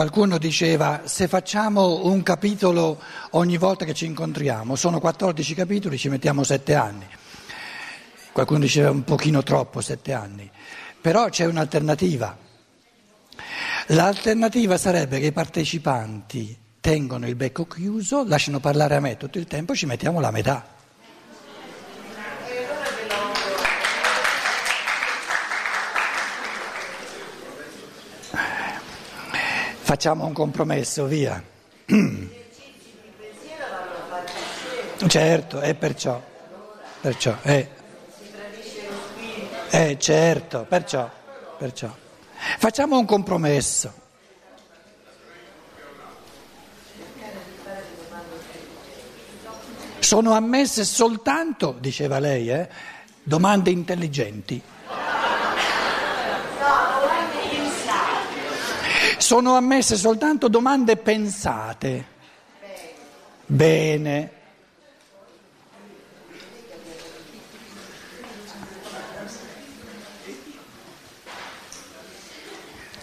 Qualcuno diceva se facciamo un capitolo ogni volta che ci incontriamo, sono 14 capitoli, ci mettiamo 7 anni. Qualcuno diceva un pochino troppo, 7 anni. Però c'è un'alternativa. L'alternativa sarebbe che i partecipanti tengono il becco chiuso, lasciano parlare a me tutto il tempo ci mettiamo la metà. Facciamo un compromesso, via. Certo, è perciò, perciò, è, eh, certo, perciò, perciò. Facciamo un compromesso. Sono ammesse soltanto, diceva lei, eh, domande intelligenti. Sono ammesse soltanto domande pensate. Bene.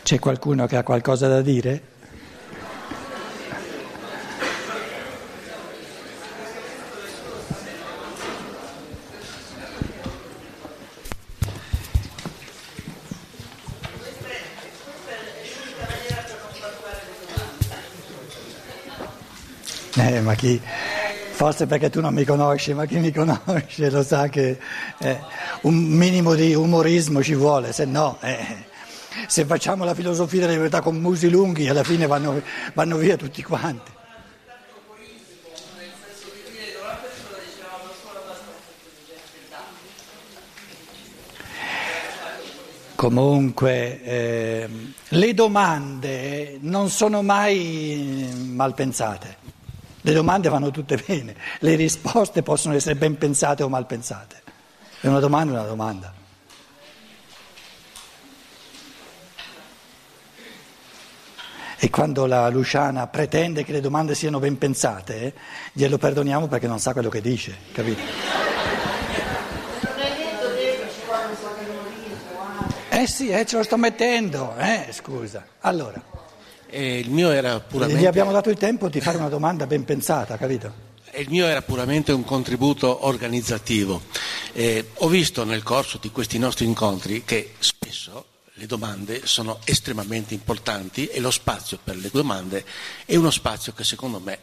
C'è qualcuno che ha qualcosa da dire? Eh, ma chi, forse perché tu non mi conosci, ma chi mi conosce lo sa che eh, un minimo di umorismo ci vuole, se no, eh, se facciamo la filosofia della libertà con musi lunghi, alla fine vanno, vanno via tutti quanti. Comunque, eh, le domande non sono mai mal pensate. Le domande vanno tutte bene, le risposte possono essere ben pensate o mal pensate. È una domanda è una domanda. E quando la Luciana pretende che le domande siano ben pensate, eh, glielo perdoniamo perché non sa quello che dice, capito? Eh sì, eh, ce lo sto mettendo, eh, scusa. Allora. E il mio era puramente... Gli abbiamo dato il tempo di fare una domanda ben pensata, capito? Il mio era puramente un contributo organizzativo. Eh, ho visto nel corso di questi nostri incontri che spesso le domande sono estremamente importanti e lo spazio per le domande è uno spazio che secondo me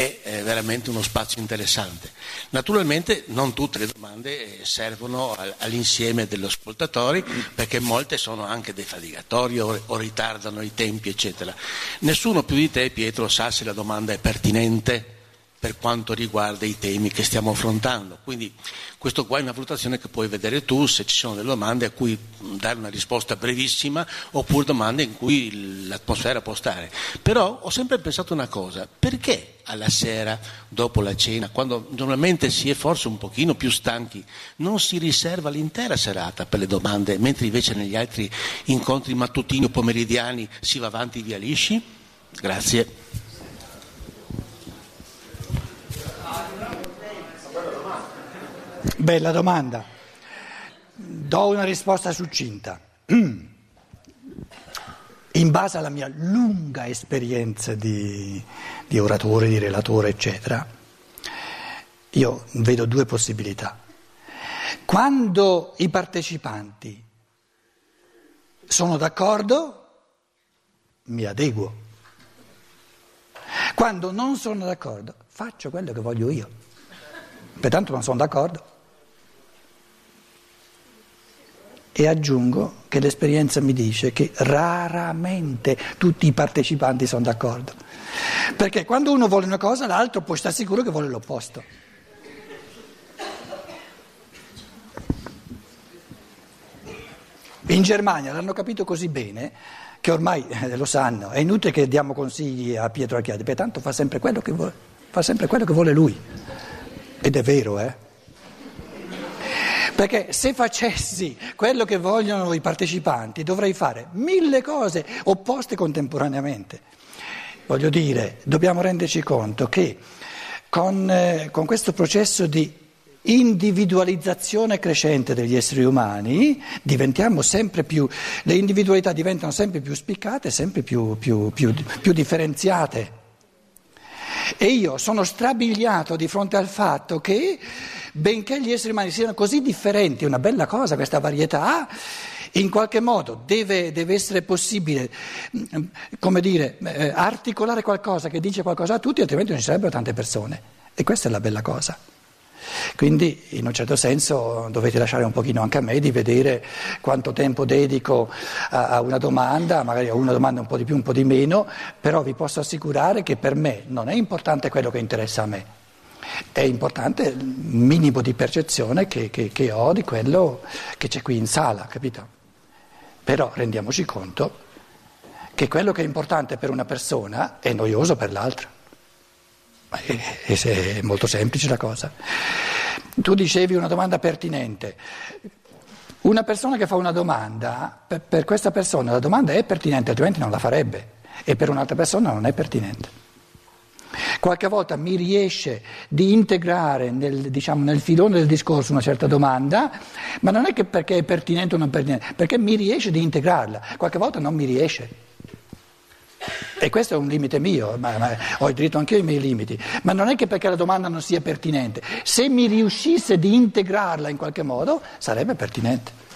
è veramente uno spazio interessante. Naturalmente non tutte le domande eh, servono all'insieme degli ascoltatori perché molte sono anche defatigatorie o, o ritardano i tempi, eccetera. Nessuno più di te, Pietro, sa se la domanda è pertinente per quanto riguarda i temi che stiamo affrontando. Quindi questo qua è una valutazione che puoi vedere tu se ci sono delle domande a cui dare una risposta brevissima oppure domande in cui l'atmosfera può stare. Però ho sempre pensato una cosa, perché alla sera, dopo la cena, quando normalmente si è forse un pochino più stanchi, non si riserva l'intera serata per le domande, mentre invece negli altri incontri mattutini o pomeridiani si va avanti via lisci? Grazie. Bella domanda. Do una risposta succinta. In base alla mia lunga esperienza di, di oratore, di relatore, eccetera, io vedo due possibilità. Quando i partecipanti sono d'accordo, mi adeguo. Quando non sono d'accordo, faccio quello che voglio io. Pertanto non sono d'accordo. E aggiungo che l'esperienza mi dice che raramente tutti i partecipanti sono d'accordo. Perché quando uno vuole una cosa, l'altro può stare sicuro che vuole l'opposto. In Germania l'hanno capito così bene che ormai eh, lo sanno, è inutile che diamo consigli a Pietro Archiadi, perché tanto fa sempre quello che vuole, fa sempre quello che vuole lui. Ed è vero, eh? Perché se facessi quello che vogliono i partecipanti dovrei fare mille cose opposte contemporaneamente. Voglio dire, dobbiamo renderci conto che con, eh, con questo processo di individualizzazione crescente degli esseri umani, più, le individualità diventano sempre più spiccate, sempre più, più, più differenziate. E io sono strabiliato di fronte al fatto che, benché gli esseri umani siano così differenti, è una bella cosa questa varietà, in qualche modo deve, deve essere possibile, come dire, eh, articolare qualcosa che dice qualcosa a tutti, altrimenti non ci sarebbero tante persone. E questa è la bella cosa. Quindi in un certo senso dovete lasciare un pochino anche a me di vedere quanto tempo dedico a una domanda, magari a una domanda un po' di più, un po' di meno, però vi posso assicurare che per me non è importante quello che interessa a me, è importante il minimo di percezione che, che, che ho di quello che c'è qui in sala, capito? Però rendiamoci conto che quello che è importante per una persona è noioso per l'altra. È molto semplice la cosa. Tu dicevi una domanda pertinente. Una persona che fa una domanda, per, per questa persona la domanda è pertinente, altrimenti non la farebbe, e per un'altra persona non è pertinente. Qualche volta mi riesce di integrare nel, diciamo, nel, filone del discorso una certa domanda, ma non è che perché è pertinente o non pertinente, perché mi riesce di integrarla, qualche volta non mi riesce. E questo è un limite mio, ma, ma ho il diritto anche io ai miei limiti, ma non è che perché la domanda non sia pertinente, se mi riuscisse di integrarla in qualche modo sarebbe pertinente.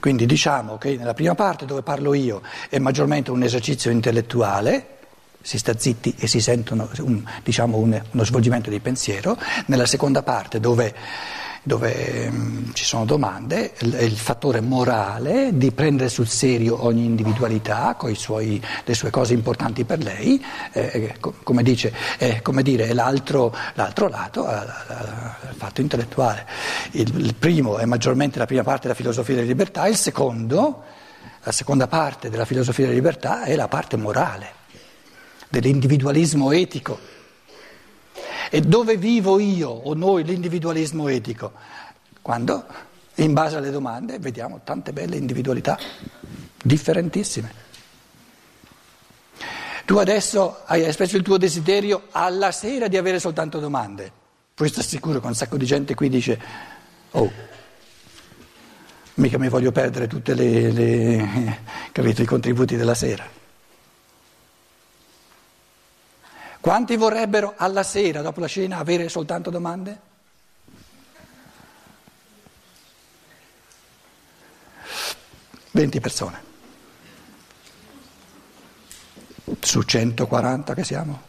Quindi diciamo che nella prima parte dove parlo io è maggiormente un esercizio intellettuale, si sta zitti e si sentono un, diciamo un, uno svolgimento di pensiero, nella seconda parte dove dove um, ci sono domande, il, fattore morale di prendere sul serio ogni individualità con le sue cose importanti per lei, eh, come, dice, eh, come dire, è l'altro, l'altro lato, eh, il fatto intellettuale. Il, il primo è maggiormente la prima parte della filosofia della libertà, il secondo, la seconda parte della filosofia della libertà è la parte morale, dell'individualismo etico. E dove vivo io o noi l'individualismo etico? Quando, in base alle domande, vediamo tante belle individualità, differentissime. Tu adesso hai espresso il tuo desiderio alla sera di avere soltanto domande. Puoi stare sicuro che un sacco di gente qui dice, oh, mica mi voglio perdere tutti i contributi della sera. Quanti vorrebbero alla sera, dopo la cena, avere soltanto domande? Venti persone. Su 140 che siamo?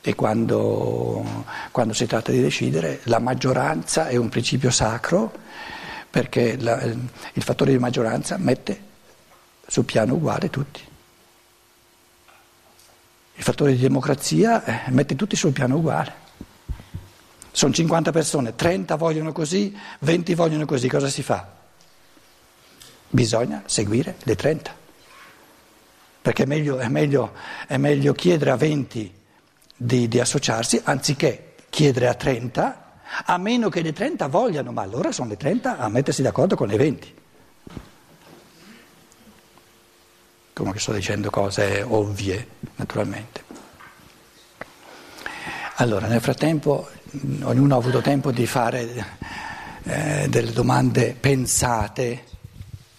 E quando, quando si tratta di decidere, la maggioranza è un principio sacro perché la, il fattore di maggioranza mette sul piano uguale tutti. Il fattore di democrazia eh, mette tutti sul piano uguale. Sono 50 persone, 30 vogliono così, 20 vogliono così, cosa si fa? Bisogna seguire le 30. Perché è meglio, è meglio, è meglio chiedere a 20 di, di associarsi anziché chiedere a 30 a meno che le 30 vogliano, ma allora sono le 30 a mettersi d'accordo con le 20. Come che sto dicendo cose ovvie, naturalmente. Allora, nel frattempo ognuno ha avuto tempo di fare eh, delle domande pensate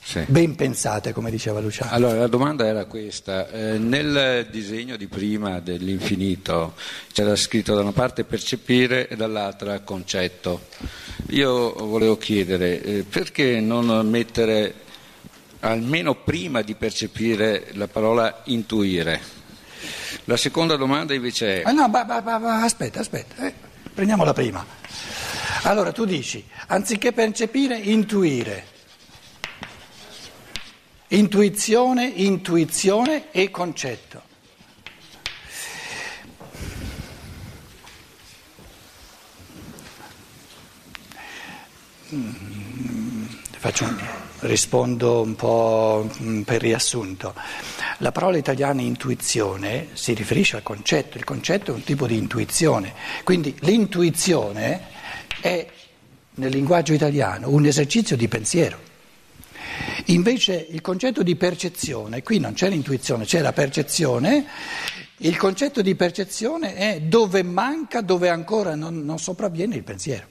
sì. ben pensate, come diceva Luciano. Allora, la domanda era questa. Eh, nel disegno di prima dell'infinito c'era scritto da una parte percepire e dall'altra concetto. Io volevo chiedere eh, perché non mettere almeno prima di percepire la parola intuire? La seconda domanda invece è... Ah, no, ba, ba, ba, aspetta, aspetta, eh, prendiamola prima. Allora tu dici, anziché percepire, intuire. Intuizione, intuizione e concetto. Mm, faccio, rispondo un po' per riassunto. La parola italiana intuizione si riferisce al concetto, il concetto è un tipo di intuizione, quindi l'intuizione è nel linguaggio italiano un esercizio di pensiero. Invece il concetto di percezione, qui non c'è l'intuizione, c'è la percezione, il concetto di percezione è dove manca, dove ancora non, non sopravviene il pensiero.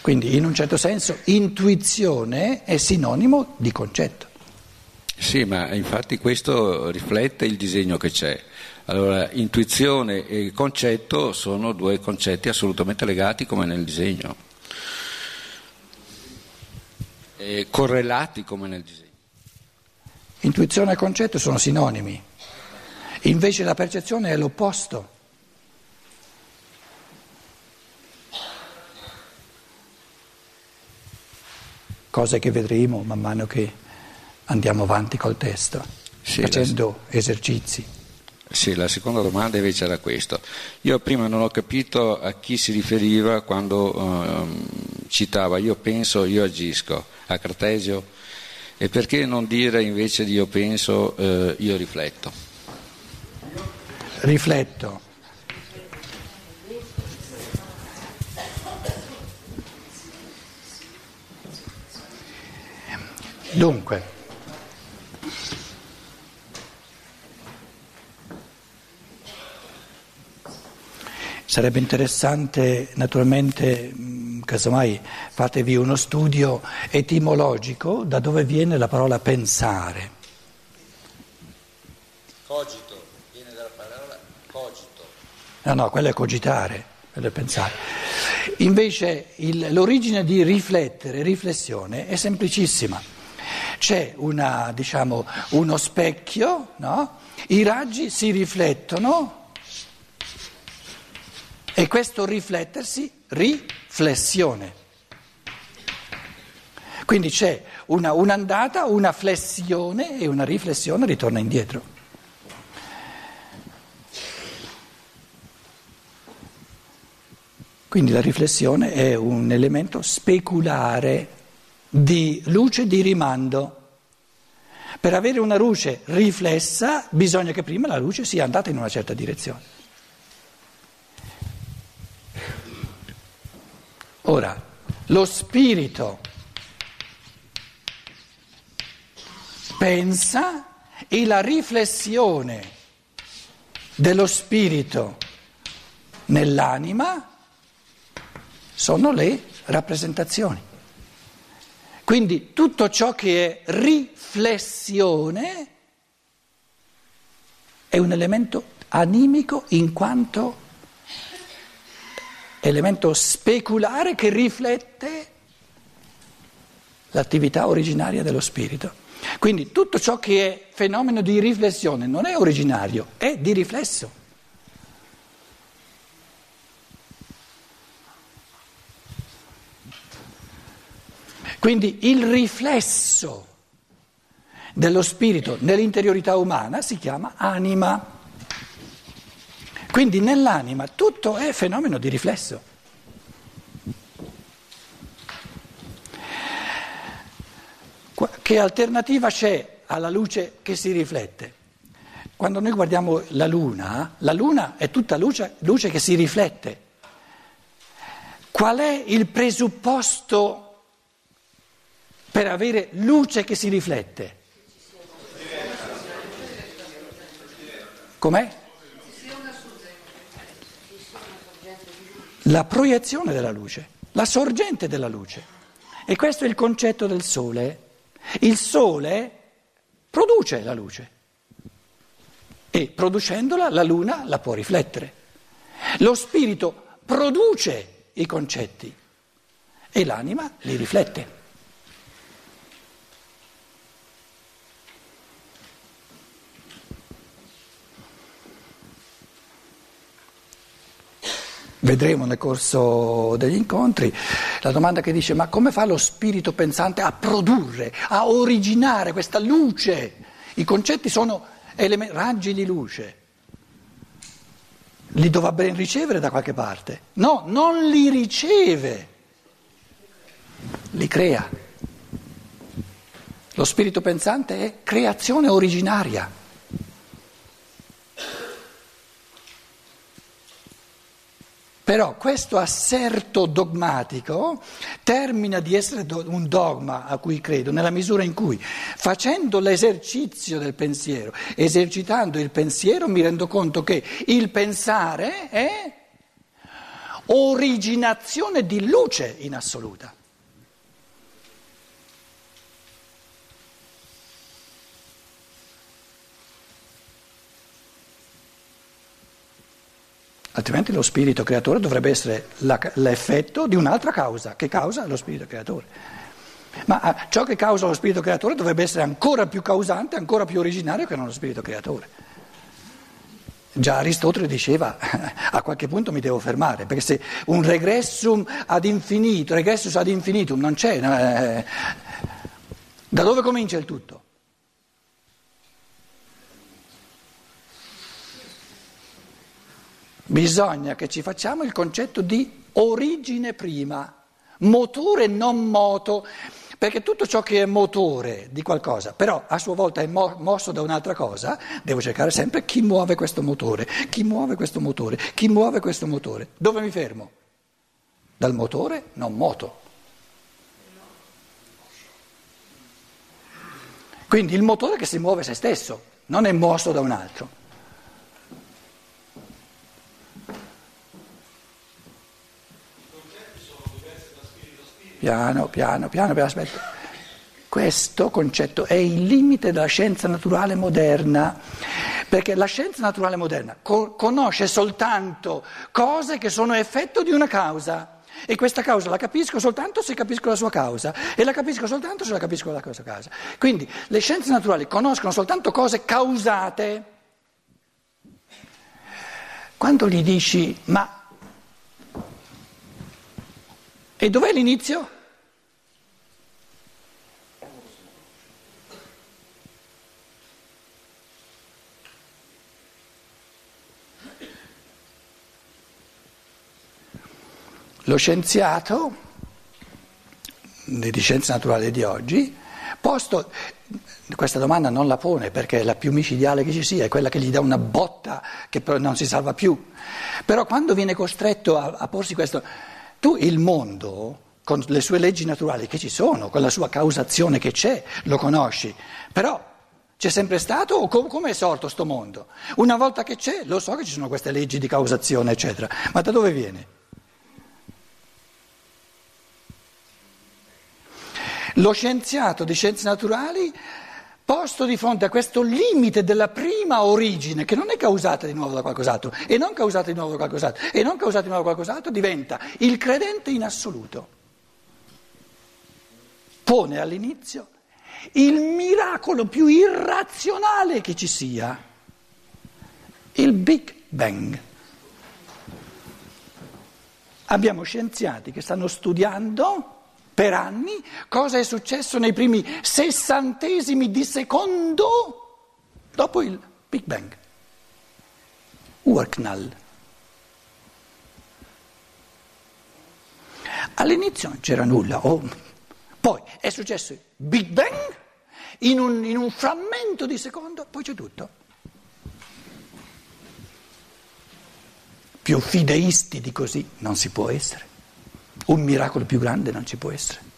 Quindi in un certo senso intuizione è sinonimo di concetto. Sì, ma infatti questo riflette il disegno che c'è. Allora, intuizione e concetto sono due concetti assolutamente legati come nel disegno, e correlati come nel disegno. Intuizione e concetto sono sinonimi, invece la percezione è l'opposto. Cose che vedremo man mano che andiamo avanti col testo, sì, facendo la... esercizi. Sì, la seconda domanda invece era questa. Io prima non ho capito a chi si riferiva quando uh, citava io penso, io agisco, a Cartesio, e perché non dire invece di io penso, uh, io rifletto? Rifletto. Dunque, Sarebbe interessante, naturalmente, casomai fatevi uno studio etimologico da dove viene la parola pensare. Cogito, viene dalla parola cogito. No, no, quello è cogitare, quello è pensare. Invece il, l'origine di riflettere, riflessione, è semplicissima. C'è una, diciamo, uno specchio, no? i raggi si riflettono e questo riflettersi, riflessione. Quindi c'è una, un'andata, una flessione e una riflessione ritorna indietro. Quindi la riflessione è un elemento speculare di luce di rimando. Per avere una luce riflessa bisogna che prima la luce sia andata in una certa direzione. Lo spirito pensa e la riflessione dello spirito nell'anima sono le rappresentazioni. Quindi tutto ciò che è riflessione è un elemento animico in quanto elemento speculare che riflette l'attività originaria dello spirito. Quindi tutto ciò che è fenomeno di riflessione non è originario, è di riflesso. Quindi il riflesso dello spirito nell'interiorità umana si chiama anima. Quindi nell'anima tutto è fenomeno di riflesso. Che alternativa c'è alla luce che si riflette? Quando noi guardiamo la luna, la luna è tutta luce, luce che si riflette. Qual è il presupposto per avere luce che si riflette? Com'è? La proiezione della luce, la sorgente della luce. E questo è il concetto del sole. Il sole produce la luce e producendola la luna la può riflettere. Lo spirito produce i concetti e l'anima li riflette. Vedremo nel corso degli incontri, la domanda che dice ma come fa lo spirito pensante a produrre, a originare questa luce? I concetti sono element- raggi di luce. Li dovrebbe ricevere da qualche parte. No, non li riceve, li crea. Lo spirito pensante è creazione originaria. Però questo asserto dogmatico termina di essere un dogma a cui credo nella misura in cui facendo l'esercizio del pensiero, esercitando il pensiero, mi rendo conto che il pensare è originazione di luce in assoluta. Altrimenti lo spirito creatore dovrebbe essere la, l'effetto di un'altra causa, che causa lo spirito creatore. Ma ah, ciò che causa lo spirito creatore dovrebbe essere ancora più causante, ancora più originario che non lo spirito creatore. Già Aristotele diceva, a qualche punto mi devo fermare, perché se un regressum ad infinito, regressus ad infinitum non c'è, eh, da dove comincia il tutto? Bisogna che ci facciamo il concetto di origine prima, motore non moto, perché tutto ciò che è motore di qualcosa, però a sua volta è mo- mosso da un'altra cosa, devo cercare sempre chi muove questo motore, chi muove questo motore, chi muove questo motore. Dove mi fermo? Dal motore, non moto. Quindi il motore che si muove se stesso, non è mosso da un altro. Piano, piano, piano, piano, aspetta. Questo concetto è il limite della scienza naturale moderna, perché la scienza naturale moderna co- conosce soltanto cose che sono effetto di una causa. E questa causa la capisco soltanto se capisco la sua causa e la capisco soltanto se la capisco la sua causa. Quindi le scienze naturali conoscono soltanto cose causate. Quando gli dici ma e dov'è l'inizio? Lo scienziato di scienze naturali di oggi, posto, questa domanda non la pone perché è la più micidiale che ci sia, è quella che gli dà una botta che non si salva più, però quando viene costretto a, a porsi questo tu il mondo, con le sue leggi naturali che ci sono, con la sua causazione che c'è, lo conosci, però c'è sempre stato o com- come è sorto sto mondo? Una volta che c'è, lo so che ci sono queste leggi di causazione, eccetera, ma da dove viene? Lo scienziato di scienze naturali posto di fronte a questo limite della prima origine, che non è causata di nuovo da qualcos'altro, e non causata di nuovo da qualcos'altro, e non causata di nuovo da qualcos'altro, diventa il credente in assoluto. Pone all'inizio il miracolo più irrazionale che ci sia, il Big Bang. Abbiamo scienziati che stanno studiando per anni cosa è successo nei primi sessantesimi di secondo dopo il Big Bang. Urknall. All'inizio non c'era nulla, oh. poi è successo il Big Bang, in un, in un frammento di secondo, poi c'è tutto. Più fideisti di così non si può essere. Un miracolo più grande non ci può essere.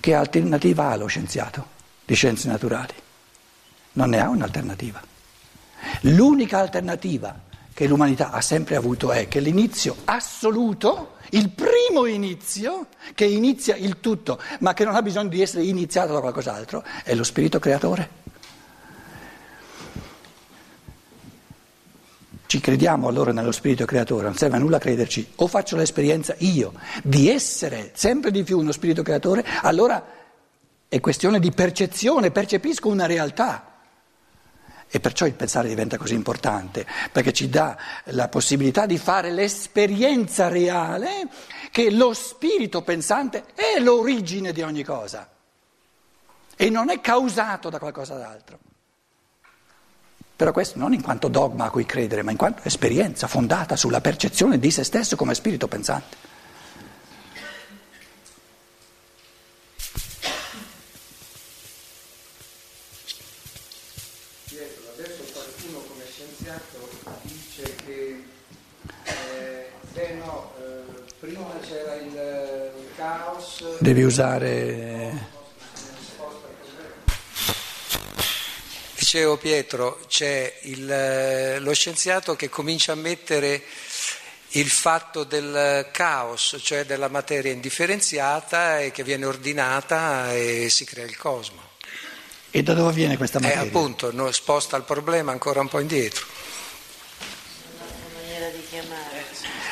Che alternativa ha lo scienziato di scienze naturali? Non ne ha un'alternativa. L'unica alternativa che l'umanità ha sempre avuto è che l'inizio assoluto, il primo inizio, che inizia il tutto, ma che non ha bisogno di essere iniziato da qualcos'altro, è lo spirito creatore. Ci crediamo allora nello spirito creatore, non serve a nulla crederci, o faccio l'esperienza io di essere sempre di più uno spirito creatore, allora è questione di percezione, percepisco una realtà. E perciò il pensare diventa così importante, perché ci dà la possibilità di fare l'esperienza reale che lo spirito pensante è l'origine di ogni cosa e non è causato da qualcosa d'altro. Però questo non in quanto dogma a cui credere, ma in quanto esperienza fondata sulla percezione di se stesso come spirito pensante. Pietro, adesso qualcuno come scienziato dice che eh, eh no, eh, prima c'era il, il caos. Devi usare. Dicevo Pietro, c'è il, lo scienziato che comincia a mettere il fatto del caos, cioè della materia indifferenziata e che viene ordinata e si crea il cosmo. E da dove viene questa materia? Eh, appunto, no, sposta il problema ancora un po' indietro.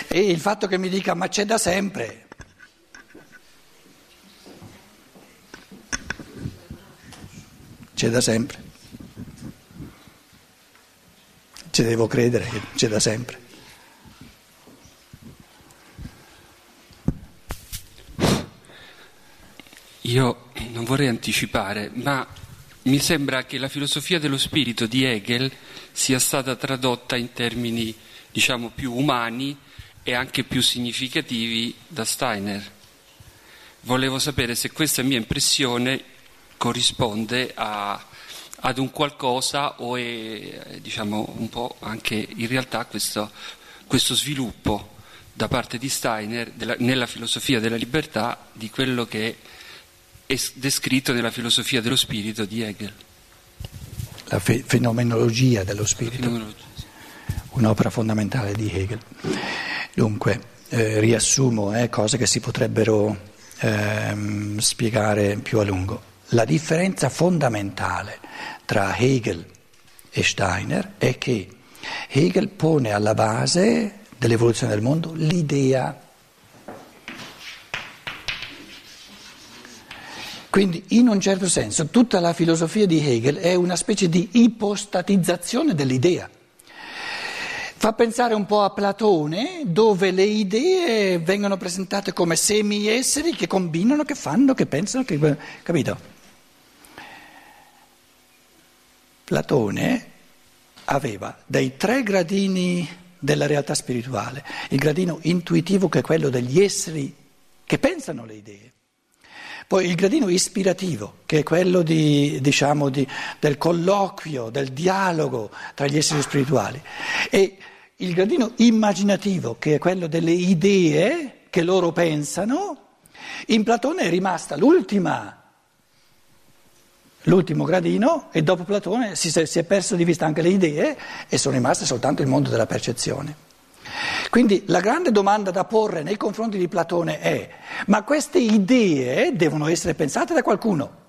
E il fatto che mi dica ma c'è da sempre. C'è da sempre. Ci devo credere che c'è da sempre. Io non vorrei anticipare, ma mi sembra che la filosofia dello spirito di Hegel sia stata tradotta in termini, diciamo, più umani e anche più significativi da Steiner. Volevo sapere se questa mia impressione corrisponde a, ad un qualcosa o è, diciamo, un po' anche in realtà questo, questo sviluppo da parte di Steiner della, nella filosofia della libertà di quello che è è descritto nella filosofia dello spirito di Hegel. La fe- fenomenologia dello spirito, fenomenologia. un'opera fondamentale di Hegel. Dunque, eh, riassumo eh, cose che si potrebbero ehm, spiegare più a lungo. La differenza fondamentale tra Hegel e Steiner è che Hegel pone alla base dell'evoluzione del mondo l'idea Quindi in un certo senso tutta la filosofia di Hegel è una specie di ipostatizzazione dell'idea. Fa pensare un po' a Platone, dove le idee vengono presentate come semi-esseri che combinano, che fanno, che pensano, che... capito? Platone aveva dei tre gradini della realtà spirituale, il gradino intuitivo che è quello degli esseri che pensano le idee. Poi il gradino ispirativo, che è quello di, diciamo, di, del colloquio, del dialogo tra gli esseri spirituali, e il gradino immaginativo, che è quello delle idee che loro pensano, in Platone è rimasta l'ultima, l'ultimo gradino e dopo Platone si, si è perso di vista anche le idee e sono rimaste soltanto il mondo della percezione. Quindi la grande domanda da porre nei confronti di Platone è, ma queste idee devono essere pensate da qualcuno?